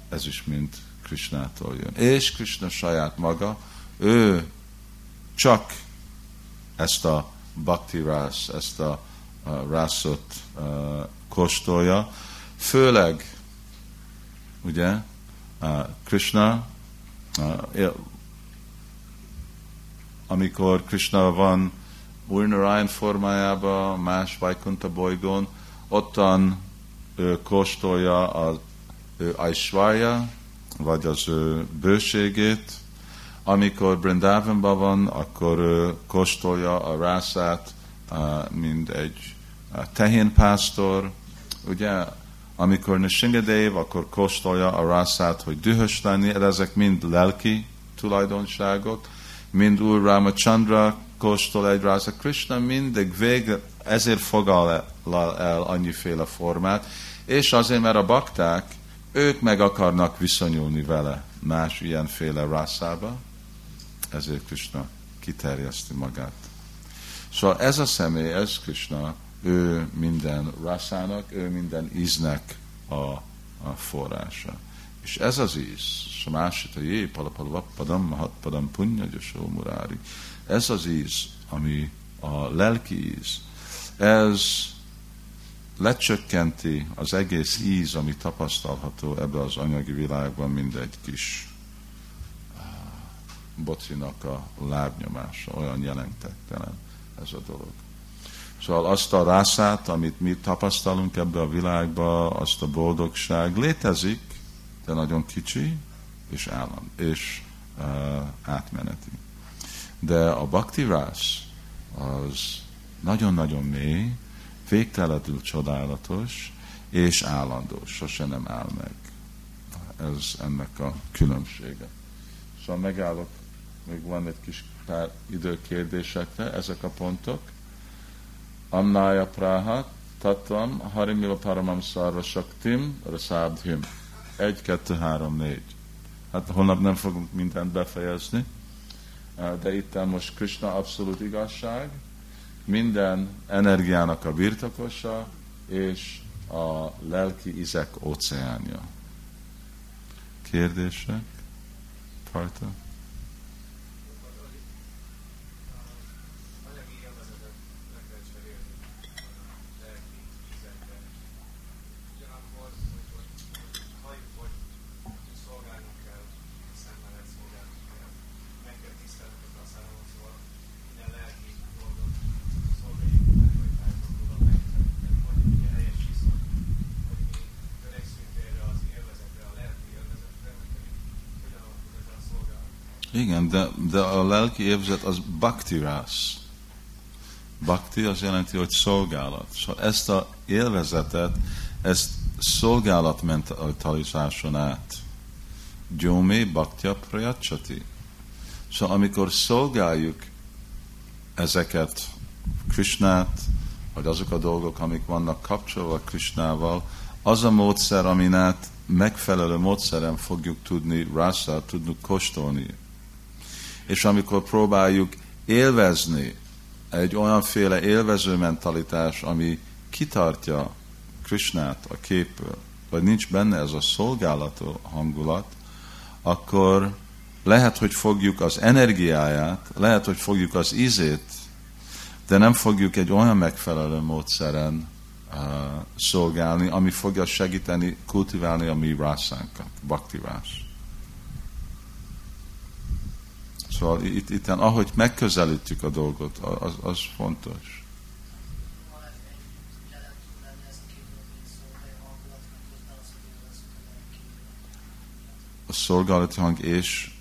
ez is mind Krishnától jön. És Krishna saját maga, ő csak ezt a bhakti rász, ezt a, rászot kóstolja, főleg, ugye, Krishna, amikor Krishna van új Narayan formájában, más Vaikuntha bolygón, ottan ő kóstolja az ő Aishwarya, vagy az ő bőségét. Amikor Brindavanban van, akkor ő kóstolja a rászát, mint egy tehénpásztor. Ugye, amikor Nishingadev, akkor kóstolja a rászát, hogy dühös lenni, ezek mind lelki tulajdonságok. Mind Úr Ramachandra kóstol egy rászát. Krishna mindig vég, ezért fogal el annyiféle formát, és azért, mert a bakták ők meg akarnak viszonyulni vele más ilyenféle rászába, ezért Krishna kiterjeszti magát. Szóval ez a személy, ez Krishna, ő minden rászának, ő minden íznek a, a forrása. És ez az íz, a jé, palapalvappadam, mahatpadam, punya, murári. Ez az íz, ami a lelki íz, ez lecsökkenti az egész íz, ami tapasztalható ebbe az anyagi világban, mint egy kis bocinak a lábnyomása, olyan jelentektelen ez a dolog. Szóval azt a rászát, amit mi tapasztalunk ebbe a világba, azt a boldogság létezik, de nagyon kicsi és állam, és uh, átmeneti. De a bakti rász az nagyon-nagyon mély, végtelenül csodálatos és állandó, sose nem áll meg. Ez ennek a különbsége. Szóval megállok, még van egy kis pár idő kérdésekre, ezek a pontok. Amnája Prahat, Tatvam, Harimila Paramam Szarva Saktim, Rasabdhim. Egy, kettő, három, négy. Hát holnap nem fogunk mindent befejezni, de itt most Krishna abszolút igazság, minden energiának a birtokosa, és a lelki izek óceánja. Kérdések? Tarta? De, de a lelki élvezet az bhakti rász. Bhakti az jelenti, hogy szolgálat. Szóval ezt a élvezetet, ezt szolgálat mentalizáson át. Gyomé bhaktya prajacsati. Szóval amikor szolgáljuk ezeket Krishnát, vagy azok a dolgok, amik vannak kapcsolva Krishnával, az a módszer, amin át megfelelő módszeren fogjuk tudni rasa, tudnunk kóstolni. És amikor próbáljuk élvezni egy olyanféle élvező mentalitás, ami kitartja Krishnát a képből, vagy nincs benne ez a szolgálató hangulat, akkor lehet, hogy fogjuk az energiáját, lehet, hogy fogjuk az ízét, de nem fogjuk egy olyan megfelelő módszeren uh, szolgálni, ami fogja segíteni, kultiválni a mi rászánkat, baktivás. Szóval itt, itt ahogy megközelítjük a dolgot, az, az fontos. A szolgálati hang és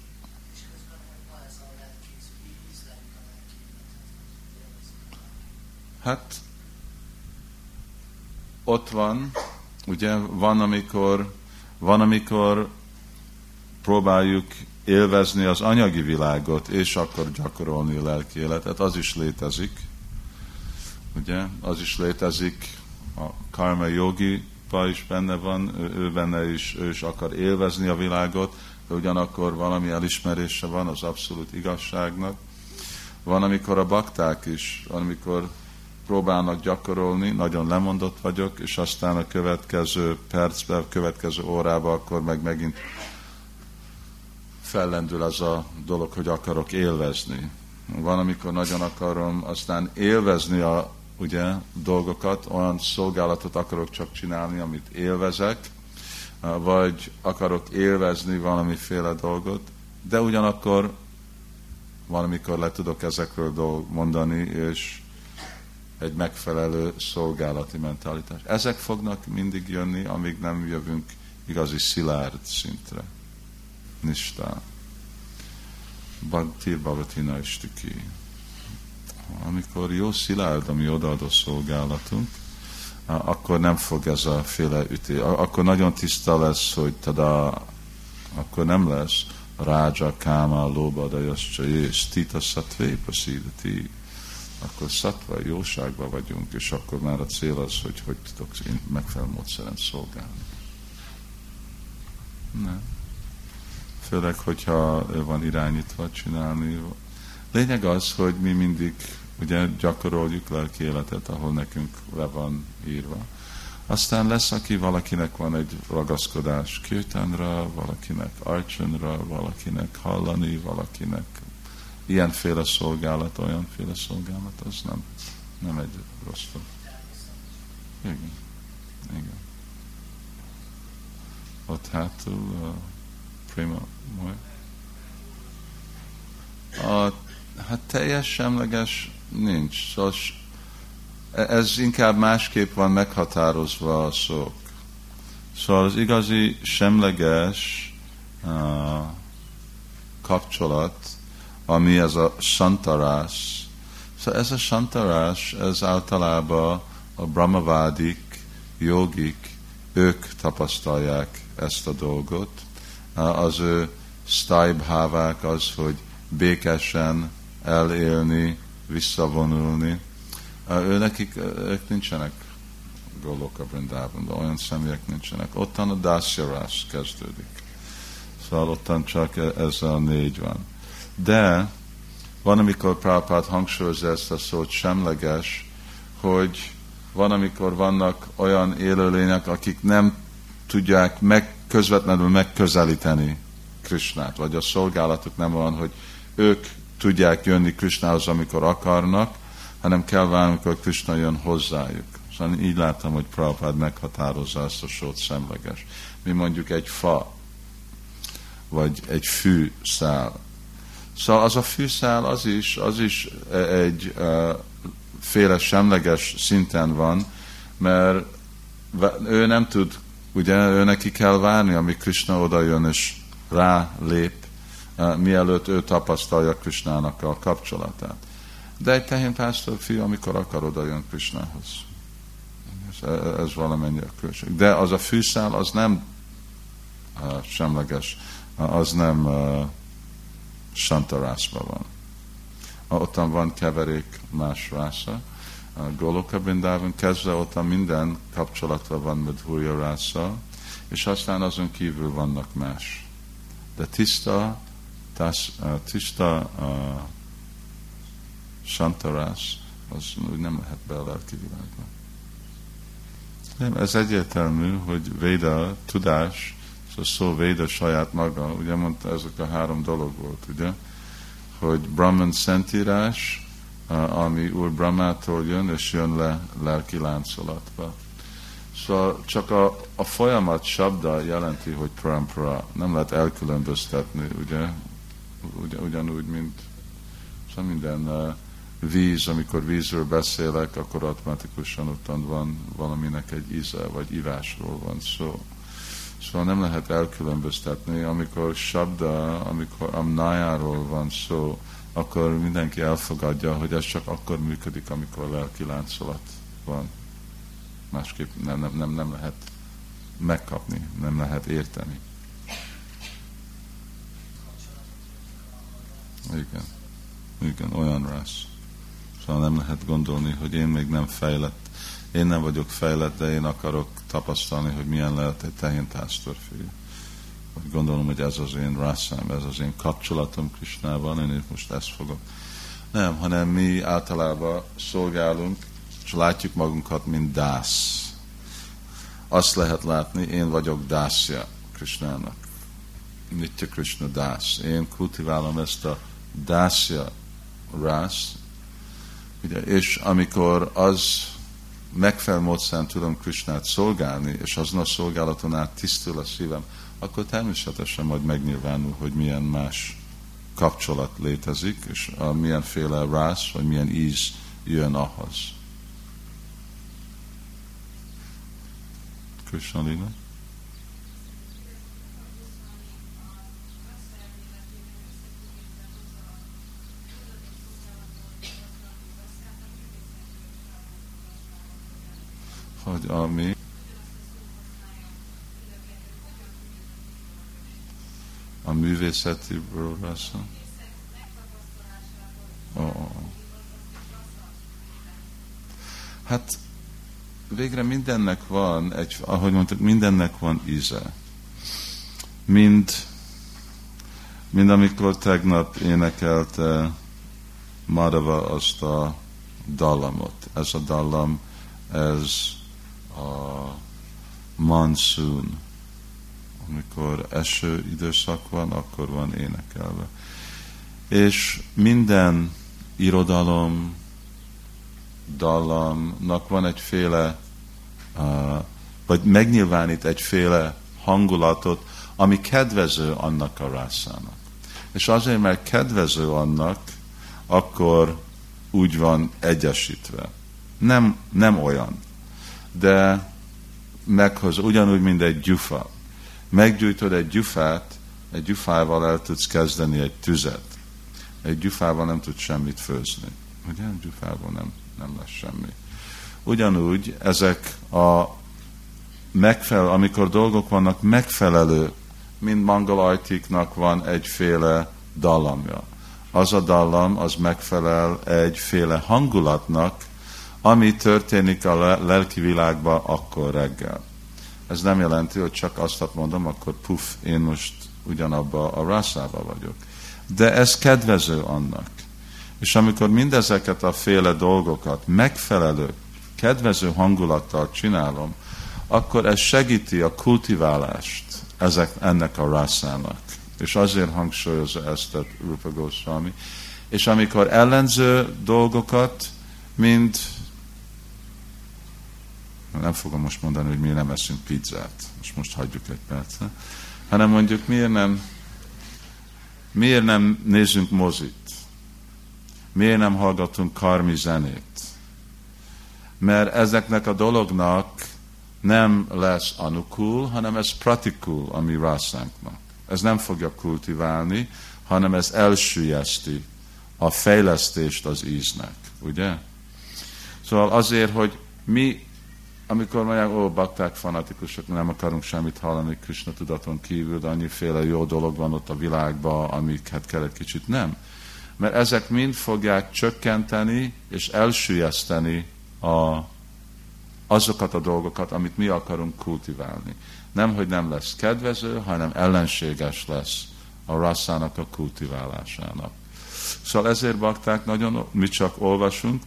Hát ott van, ugye, van amikor, van amikor próbáljuk élvezni az anyagi világot, és akkor gyakorolni a lelki életet, az is létezik. Ugye, az is létezik, a karma jogi is benne van, ő, ő benne is, ő is akar élvezni a világot, de ugyanakkor valami elismerése van az abszolút igazságnak. Van, amikor a bakták is, amikor próbálnak gyakorolni, nagyon lemondott vagyok, és aztán a következő percben, a következő órában akkor meg megint fellendül az a dolog, hogy akarok élvezni. Van, amikor nagyon akarom aztán élvezni a ugye, dolgokat, olyan szolgálatot akarok csak csinálni, amit élvezek, vagy akarok élvezni valamiféle dolgot, de ugyanakkor valamikor le tudok ezekről mondani, és egy megfelelő szolgálati mentalitás. Ezek fognak mindig jönni, amíg nem jövünk igazi szilárd szintre. Nistá. Bhakti Bhavatina Istiki. Amikor jó szilárd a mi odaadó szolgálatunk, akkor nem fog ez a féle üté. Akkor nagyon tiszta lesz, hogy tada, akkor nem lesz rája, káma, lóba, dajascsa, és tita szatvé, praszídati akkor szatva, jóságban vagyunk, és akkor már a cél az, hogy hogy tudok én megfelelő módszeren szolgálni. Nem. Főleg, hogyha van irányítva csinálni. Lényeg az, hogy mi mindig ugye gyakoroljuk lelki életet, ahol nekünk le van írva. Aztán lesz, aki valakinek van egy ragaszkodás kirtanra, valakinek arcsonra, valakinek hallani, valakinek ilyenféle szolgálat, olyanféle szolgálat, az nem, nem egy rossz dolog. Igen. Igen. Ott hátul a prima. A, hát teljes semleges nincs. Szóval ez inkább másképp van meghatározva a szók. Szóval az igazi semleges uh, kapcsolat ami ez a santarás. Szóval ez a santarás, ez általában a brahmavádik, jogik, ők tapasztalják ezt a dolgot. Az ő sztájbhávák az, hogy békesen elélni, visszavonulni. Ő nekik, ők nincsenek Goloka Brindában, olyan személyek nincsenek. Ottan a dászjarás kezdődik. Szóval ottan csak e- ez a négy van. De van, amikor Prabhupád hangsúlyozza ezt a szót semleges, hogy van, amikor vannak olyan élőlények, akik nem tudják meg, közvetlenül megközelíteni Krisnát, vagy a szolgálatuk nem van, hogy ők tudják jönni Krisnához, amikor akarnak, hanem kell várni, amikor Krishna jön hozzájuk. Szóval így láttam, hogy Prabhupád meghatározza ezt a sót semleges. Mi mondjuk egy fa, vagy egy fű szál, Szóval az a fűszál, az is, az is egy uh, féle semleges szinten van, mert ő nem tud, ugye ő neki kell várni, amíg Krishna oda jön és rá lép, mielőtt ő tapasztalja Krisnának a kapcsolatát. De egy tehén pásztor fiú, amikor akar, oda jön Krisnához. Ez, ez valamennyi a külség. De az a fűszál, az nem uh, semleges, az nem uh, santarászban van. Ottan van keverék más rásza. Goloka Brindában kezdve ottan minden kapcsolatban van Madhurya rásza, és aztán azon kívül vannak más. De tiszta, tás, uh, tiszta uh, santarás, az úgy nem lehet be a lelki világba. Nem, ez egyértelmű, hogy Véda, tudás, a szó Véda saját maga, ugye mondta, ezek a három dolog volt, ugye, hogy Brahman szentírás, ami Úr Brahmától jön, és jön le lelki láncolatba. Szóval csak a, a folyamat sabda jelenti, hogy parampara. Nem lehet elkülönböztetni, ugye? Ugy, ugyanúgy, mint szóval minden víz, amikor vízről beszélek, akkor automatikusan ottan van valaminek egy íze, vagy ivásról van szó. Szóval nem lehet elkülönböztetni, amikor sabda, amikor amnájáról van szó, akkor mindenki elfogadja, hogy ez csak akkor működik, amikor lelki láncolat van. Másképp nem, nem, nem, nem lehet megkapni, nem lehet érteni. Igen. Igen, olyan rossz. Szóval nem lehet gondolni, hogy én még nem fejlett. Én nem vagyok fejlett, de én akarok tapasztalni, hogy milyen lehet egy tehén pásztorfiú. Gondolom, hogy ez az én rászám, ez az én kapcsolatom Krisnával, én most ezt fogok. Nem, hanem mi általában szolgálunk, és látjuk magunkat, mint dász. Azt lehet látni, én vagyok dászja Krisnának. Nitya Krishna dász. Én kultiválom ezt a dászja rász, ugye, és amikor az megfelelő módszeren tudom Krisnát szolgálni, és azon a szolgálaton át tisztul a szívem, akkor természetesen majd megnyilvánul, hogy milyen más kapcsolat létezik, és a milyenféle rász, vagy milyen íz jön ahhoz. Krishna hogy ami a művészeti lesz. Oh. Hát végre mindennek van, egy, ahogy mondtuk, mindennek van íze. Mind, mind amikor tegnap énekelte Madava azt a dallamot. Ez a dallam, ez a monsoon, amikor eső időszak van, akkor van énekelve. És minden irodalom, dallamnak van egyféle, vagy megnyilvánít egyféle hangulatot, ami kedvező annak a rászának. És azért, mert kedvező annak, akkor úgy van egyesítve. Nem, nem olyan de meghoz, ugyanúgy, mint egy gyufa. Meggyújtod egy gyufát, egy gyufával el tudsz kezdeni egy tüzet. Egy gyufával nem tudsz semmit főzni. Ugye? Gyufával nem, nem lesz semmi. Ugyanúgy ezek a megfelelő, amikor dolgok vannak megfelelő, mind mangalajtiknak van egyféle dallamja. Az a dallam, az megfelel egyféle hangulatnak, ami történik a lelki világban akkor reggel. Ez nem jelenti, hogy csak azt mondom, akkor puf, én most ugyanabba a rászába vagyok. De ez kedvező annak. És amikor mindezeket a féle dolgokat megfelelő, kedvező hangulattal csinálom, akkor ez segíti a kultiválást ezek, ennek a rászának. És azért hangsúlyozza ezt a Rupa Goswami. És amikor ellenző dolgokat, mint nem fogom most mondani, hogy miért nem eszünk pizzát, most most hagyjuk egy percet, hanem mondjuk miért nem, miért nem nézzünk mozit, miért nem hallgatunk karmi zenét, mert ezeknek a dolognak nem lesz anukul, hanem ez pratikul a mi rászánknak. Ez nem fogja kultiválni, hanem ez elsüllyeszti a fejlesztést az íznek, ugye? Szóval azért, hogy mi, amikor mondják, ó, bakták, fanatikusok, nem akarunk semmit hallani Krishna tudaton kívül, de annyiféle jó dolog van ott a világban, amiket kell egy kicsit nem. Mert ezek mind fogják csökkenteni és elsüllyeszteni a, azokat a dolgokat, amit mi akarunk kultiválni. Nem, hogy nem lesz kedvező, hanem ellenséges lesz a rasszának a kultiválásának. Szóval ezért bakták nagyon, mi csak olvasunk,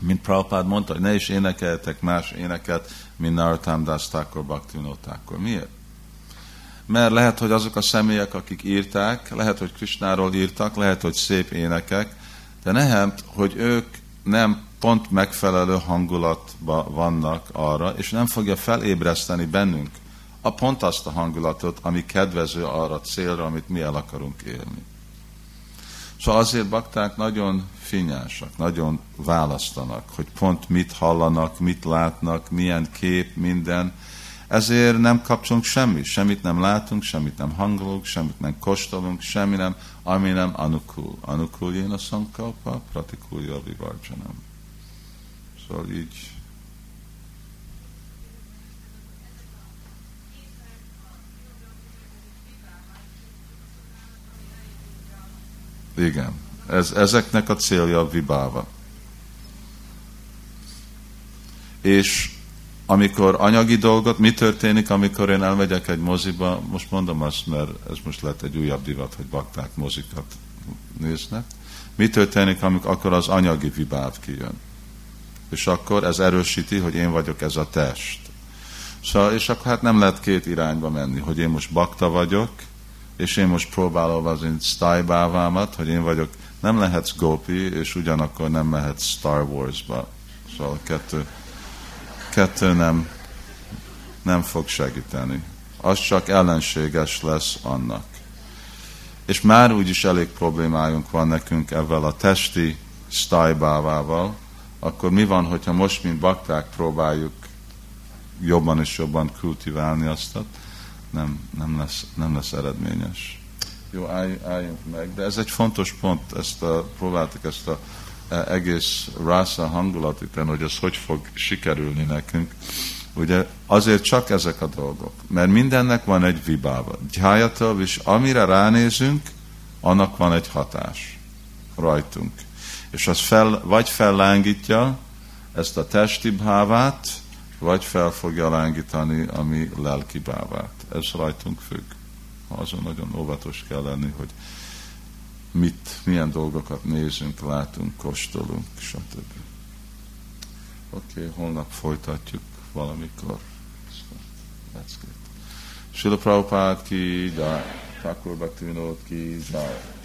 mint Prabhupád mondta, hogy ne is énekeltek más éneket, mint Narottam Das Thakur. Miért? Mert lehet, hogy azok a személyek, akik írták, lehet, hogy Krisnáról írtak, lehet, hogy szép énekek, de lehet, hogy ők nem pont megfelelő hangulatban vannak arra, és nem fogja felébreszteni bennünk a pont azt a hangulatot, ami kedvező arra a célra, amit mi el akarunk élni. Szóval azért bakták nagyon finnyásak, nagyon választanak, hogy pont mit hallanak, mit látnak, milyen kép, minden. Ezért nem kapcsolunk semmit, semmit nem látunk, semmit nem hangolunk, semmit nem kóstolunk, semmi nem, ami nem anukul. Anukul jén a szankalpa, pratikulja a vivarcsanam. Szóval így Igen. Ez, ezeknek a célja a vibáva. És amikor anyagi dolgot, mi történik, amikor én elmegyek egy moziba, most mondom azt, mert ez most lett egy újabb divat, hogy bakták mozikat néznek. Mi történik, amikor akkor az anyagi vibáv kijön? És akkor ez erősíti, hogy én vagyok ez a test. Szóval, és akkor hát nem lehet két irányba menni, hogy én most bakta vagyok, és én most próbálom az én sztájbávámat, hogy én vagyok, nem lehetsz Gopi, és ugyanakkor nem mehetsz Star Wars-ba. Szóval a kettő, kettő nem, nem fog segíteni. Az csak ellenséges lesz annak. És már úgyis elég problémájunk van nekünk ezzel a testi sztájbávával, akkor mi van, hogyha most, mint bakták próbáljuk jobban és jobban kultiválni azt, nem, nem, lesz, nem lesz eredményes. Jó, állj, álljunk meg, de ez egy fontos pont, ezt a, próbáltuk ezt a e, egész rásza hangulatot, hogy ez hogy fog sikerülni nekünk. Ugye azért csak ezek a dolgok, mert mindennek van egy vibáva. Gyájatól, és amire ránézünk, annak van egy hatás rajtunk. És az fel, vagy fellángítja ezt a testi bhávát, vagy fel fogja lángítani a mi lelki bávát. Ez rajtunk függ. Azon nagyon óvatos kell lenni, hogy mit, milyen dolgokat nézünk, látunk, kóstolunk, stb. Oké, okay, holnap folytatjuk valamikor. That's good. Srila Prabhupada ki, Thakur Bhaktivinoda ki, jai.